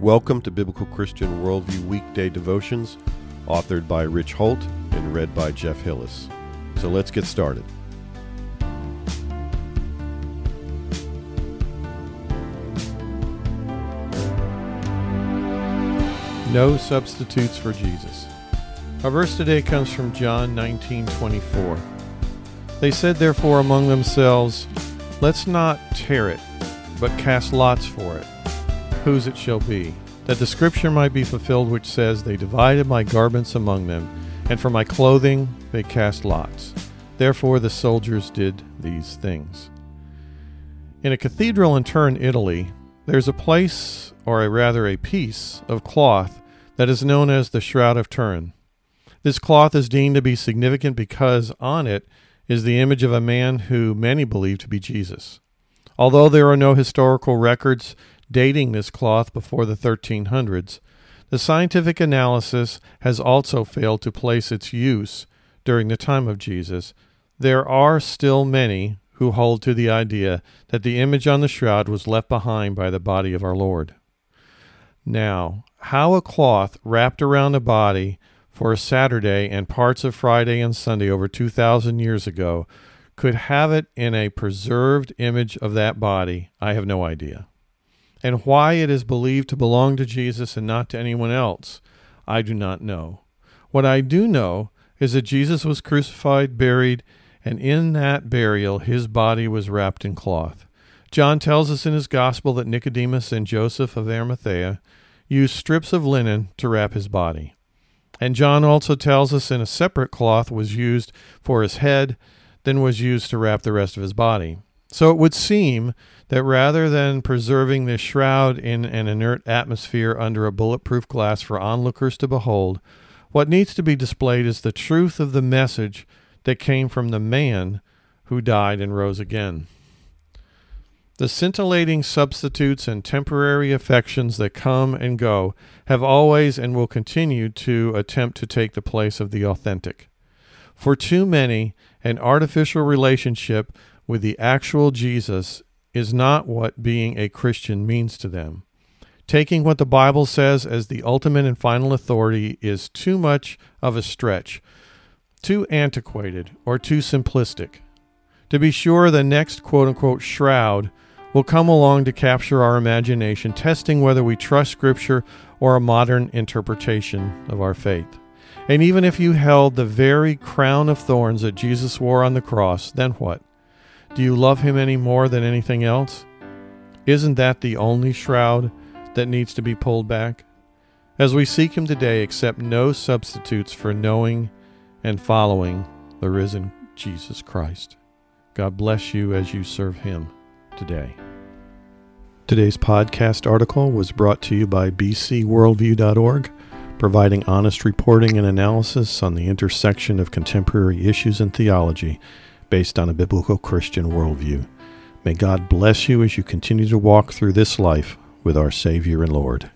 Welcome to Biblical Christian Worldview Weekday Devotions, authored by Rich Holt and read by Jeff Hillis. So let's get started. No substitutes for Jesus. Our verse today comes from John 19:24. They said therefore among themselves, let's not tear it, but cast lots for it, whose it shall be, that the scripture might be fulfilled which says, They divided my garments among them, and for my clothing they cast lots. Therefore the soldiers did these things. In a cathedral in Turin, Italy, there's a place, or rather a piece, of cloth that is known as the Shroud of Turin. This cloth is deemed to be significant because on it is the image of a man who many believe to be Jesus. Although there are no historical records dating this cloth before the 1300s, the scientific analysis has also failed to place its use during the time of Jesus. There are still many who hold to the idea that the image on the shroud was left behind by the body of our Lord. Now, how a cloth wrapped around a body for a Saturday and parts of Friday and Sunday over 2,000 years ago could have it in a preserved image of that body, I have no idea. And why it is believed to belong to Jesus and not to anyone else, I do not know. What I do know is that Jesus was crucified, buried, and in that burial his body was wrapped in cloth. John tells us in his gospel that Nicodemus and Joseph of Arimathea used strips of linen to wrap his body. And John also tells us in a separate cloth was used for his head than was used to wrap the rest of his body. So it would seem that rather than preserving this shroud in an inert atmosphere under a bulletproof glass for onlookers to behold, what needs to be displayed is the truth of the message that came from the man who died and rose again. The scintillating substitutes and temporary affections that come and go have always and will continue to attempt to take the place of the authentic. For too many, an artificial relationship with the actual Jesus is not what being a Christian means to them. Taking what the Bible says as the ultimate and final authority is too much of a stretch, too antiquated, or too simplistic. To be sure, the next quote unquote shroud will come along to capture our imagination, testing whether we trust Scripture or a modern interpretation of our faith. And even if you held the very crown of thorns that Jesus wore on the cross, then what? Do you love him any more than anything else? Isn't that the only shroud that needs to be pulled back? As we seek him today, accept no substitutes for knowing and following the risen Jesus Christ. God bless you as you serve him today. Today's podcast article was brought to you by bcworldview.org, providing honest reporting and analysis on the intersection of contemporary issues and theology based on a biblical Christian worldview. May God bless you as you continue to walk through this life with our Savior and Lord.